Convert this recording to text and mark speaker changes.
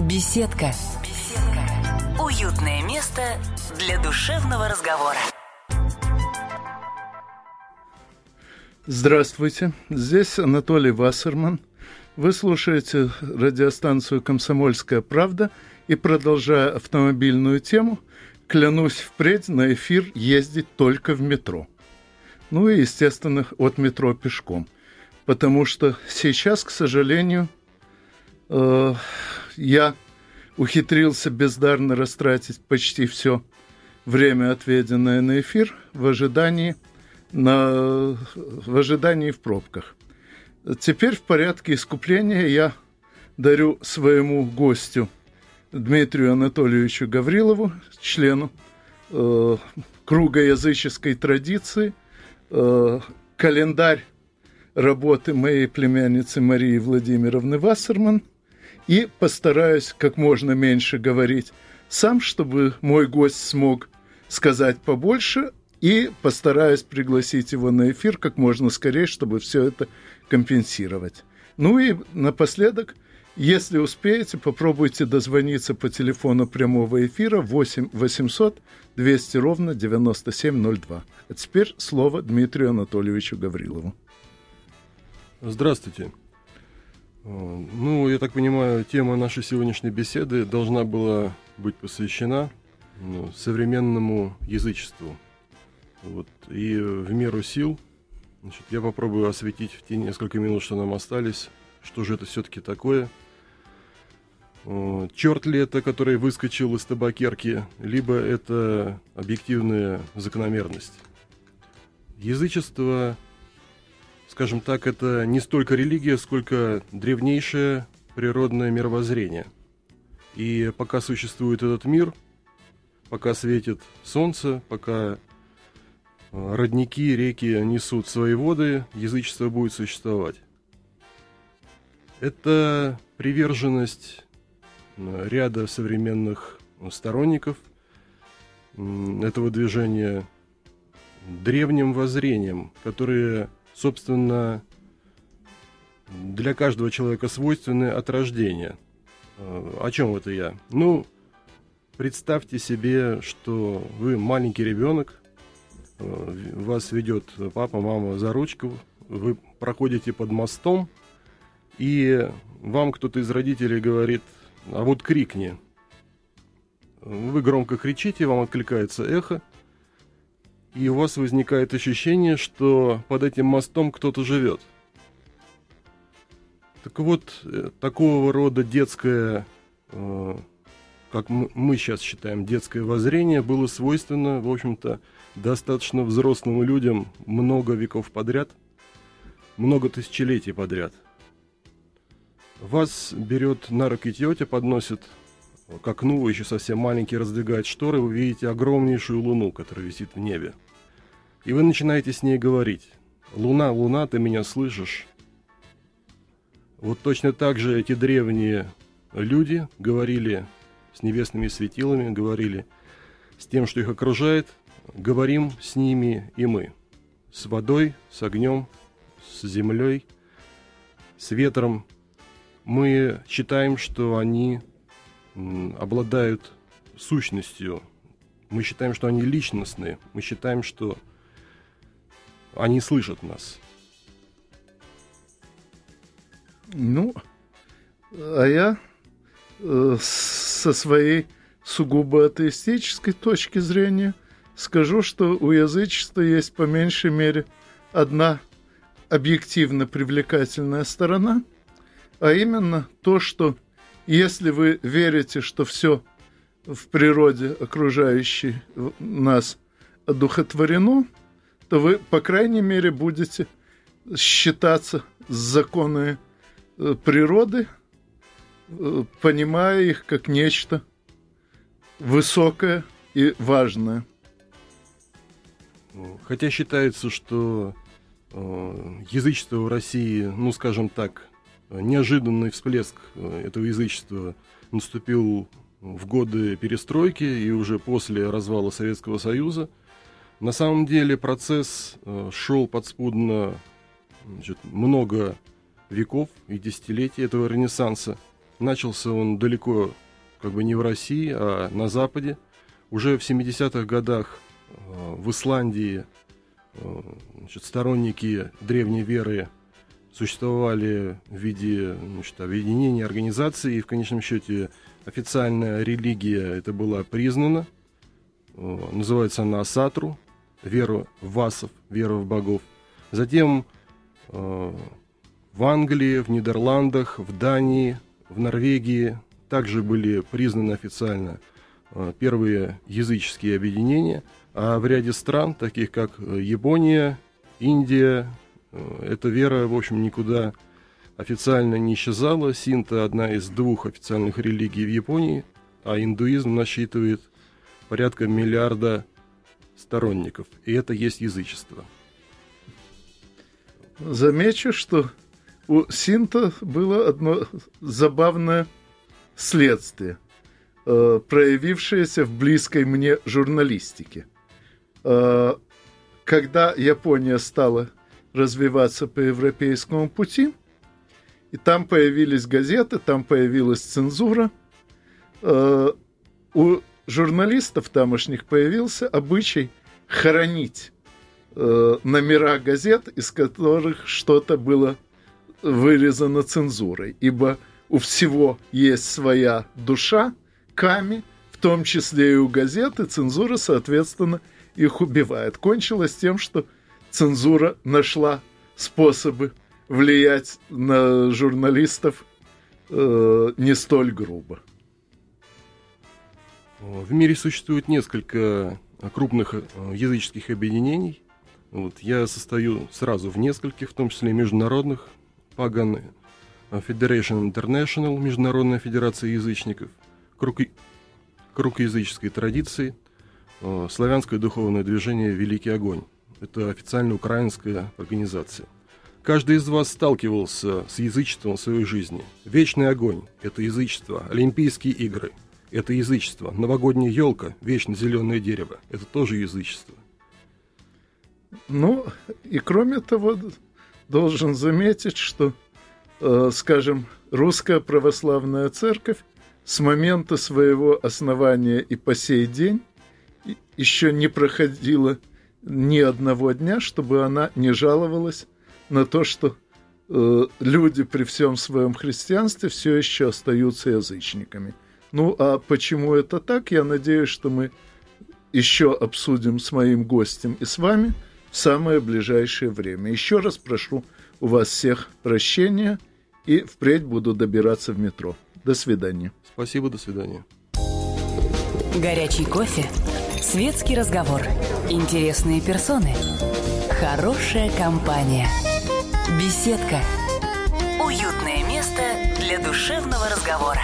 Speaker 1: Беседка. Беседка. Уютное место для душевного разговора.
Speaker 2: Здравствуйте, здесь Анатолий Вассерман. Вы слушаете радиостанцию «Комсомольская правда» и, продолжая автомобильную тему, клянусь впредь на эфир ездить только в метро. Ну и, естественно, от метро пешком. Потому что сейчас, к сожалению, э, я ухитрился бездарно растратить почти все время, отведенное на эфир, в ожидании, на, в ожидании в пробках. Теперь в порядке искупления я дарю своему гостю Дмитрию Анатольевичу Гаврилову, члену э, круга языческой традиции, э, календарь работы моей племянницы Марии Владимировны Вассерман – и постараюсь как можно меньше говорить сам, чтобы мой гость смог сказать побольше, и постараюсь пригласить его на эфир как можно скорее, чтобы все это компенсировать. Ну и напоследок, если успеете, попробуйте дозвониться по телефону прямого эфира 8 800 200 ровно 9702. А теперь слово Дмитрию Анатольевичу Гаврилову.
Speaker 3: Здравствуйте. Ну, я так понимаю, тема нашей сегодняшней беседы должна была быть посвящена ну, современному язычеству. Вот. И в меру сил значит, я попробую осветить в те несколько минут, что нам остались, что же это все-таки такое. Черт ли это, который выскочил из табакерки, либо это объективная закономерность. Язычество скажем так, это не столько религия, сколько древнейшее природное мировоззрение. И пока существует этот мир, пока светит солнце, пока э, родники, реки несут свои воды, язычество будет существовать. Это приверженность э, ряда современных сторонников этого движения древним воззрением, которые собственно, для каждого человека свойственны от рождения. Э, о чем это я? Ну, представьте себе, что вы маленький ребенок, э, вас ведет папа, мама за ручку, вы проходите под мостом, и вам кто-то из родителей говорит, а вот крикни. Вы громко кричите, вам откликается эхо, и у вас возникает ощущение, что под этим мостом кто-то живет. Так вот, э, такого рода детское, э, как мы сейчас считаем, детское воззрение было свойственно, в общем-то, достаточно взрослым людям много веков подряд, много тысячелетий подряд. Вас берет на руки тетя, подносит к окну, еще совсем маленький, раздвигает шторы, вы видите огромнейшую луну, которая висит в небе. И вы начинаете с ней говорить. «Луна, луна, ты меня слышишь?» Вот точно так же эти древние люди говорили с небесными светилами, говорили с тем, что их окружает, говорим с ними и мы. С водой, с огнем, с землей, с ветром. Мы считаем, что они обладают сущностью. Мы считаем, что они личностные. Мы считаем, что они слышат нас.
Speaker 2: Ну, а я э, со своей сугубо атеистической точки зрения скажу, что у язычества есть по меньшей мере одна объективно привлекательная сторона, а именно то, что если вы верите, что все в природе окружающей нас одухотворено, то вы, по крайней мере, будете считаться с законами э, природы, э, понимая их как нечто высокое и важное.
Speaker 3: Хотя считается, что э, язычество в России, ну, скажем так, неожиданный всплеск этого язычества наступил в годы перестройки и уже после развала Советского Союза – на самом деле процесс э, шел подспудно значит, много веков и десятилетий этого Ренессанса. начался он далеко, как бы не в России, а на Западе. Уже в 70-х годах э, в Исландии э, значит, сторонники древней веры существовали в виде значит, объединения, организации, и в конечном счете официальная религия это была признана. Называется она Асатру, вера в васов, вера в богов. Затем в Англии, в Нидерландах, в Дании, в Норвегии также были признаны официально первые языческие объединения, а в ряде стран, таких как Япония, Индия, Э, эта вера, в общем, никуда официально не исчезала. Синта – одна из двух официальных религий в Японии, а индуизм насчитывает порядка миллиарда сторонников. И это есть язычество.
Speaker 2: Замечу, что у Синта было одно забавное следствие, э, проявившееся в близкой мне журналистике. Э, когда Япония стала развиваться по европейскому пути. И там появились газеты, там появилась цензура. Э, у журналистов тамошних появился обычай хоронить э, номера газет, из которых что-то было вырезано цензурой. Ибо у всего есть своя душа, ками, в том числе и у газеты, цензура, соответственно, их убивает. Кончилось тем, что цензура нашла способы влиять на журналистов э, не столь грубо.
Speaker 3: В мире существует несколько крупных э, языческих объединений. Вот, я состою сразу в нескольких, в том числе международных. Pagan Federation International, Международная Федерация язычников, круг, круг языческой традиции, э, славянское духовное движение «Великий огонь». Это официально украинская организация. Каждый из вас сталкивался с язычеством в своей жизни. Вечный огонь – это язычество. Олимпийские игры – это язычество. Новогодняя елка, вечно зеленое дерево – это тоже язычество.
Speaker 2: Ну, и кроме того, должен заметить, что, э, скажем, русская православная церковь с момента своего основания и по сей день еще не проходила ни одного дня, чтобы она не жаловалась на то, что э, люди при всем своем христианстве все еще остаются язычниками. Ну, а почему это так, я надеюсь, что мы еще обсудим с моим гостем и с вами в самое ближайшее время. Еще раз прошу у вас всех прощения и впредь буду добираться в метро. До свидания.
Speaker 3: Спасибо, до свидания.
Speaker 1: Горячий кофе Светский разговор. Интересные персоны. Хорошая компания. Беседка. Уютное место для душевного разговора.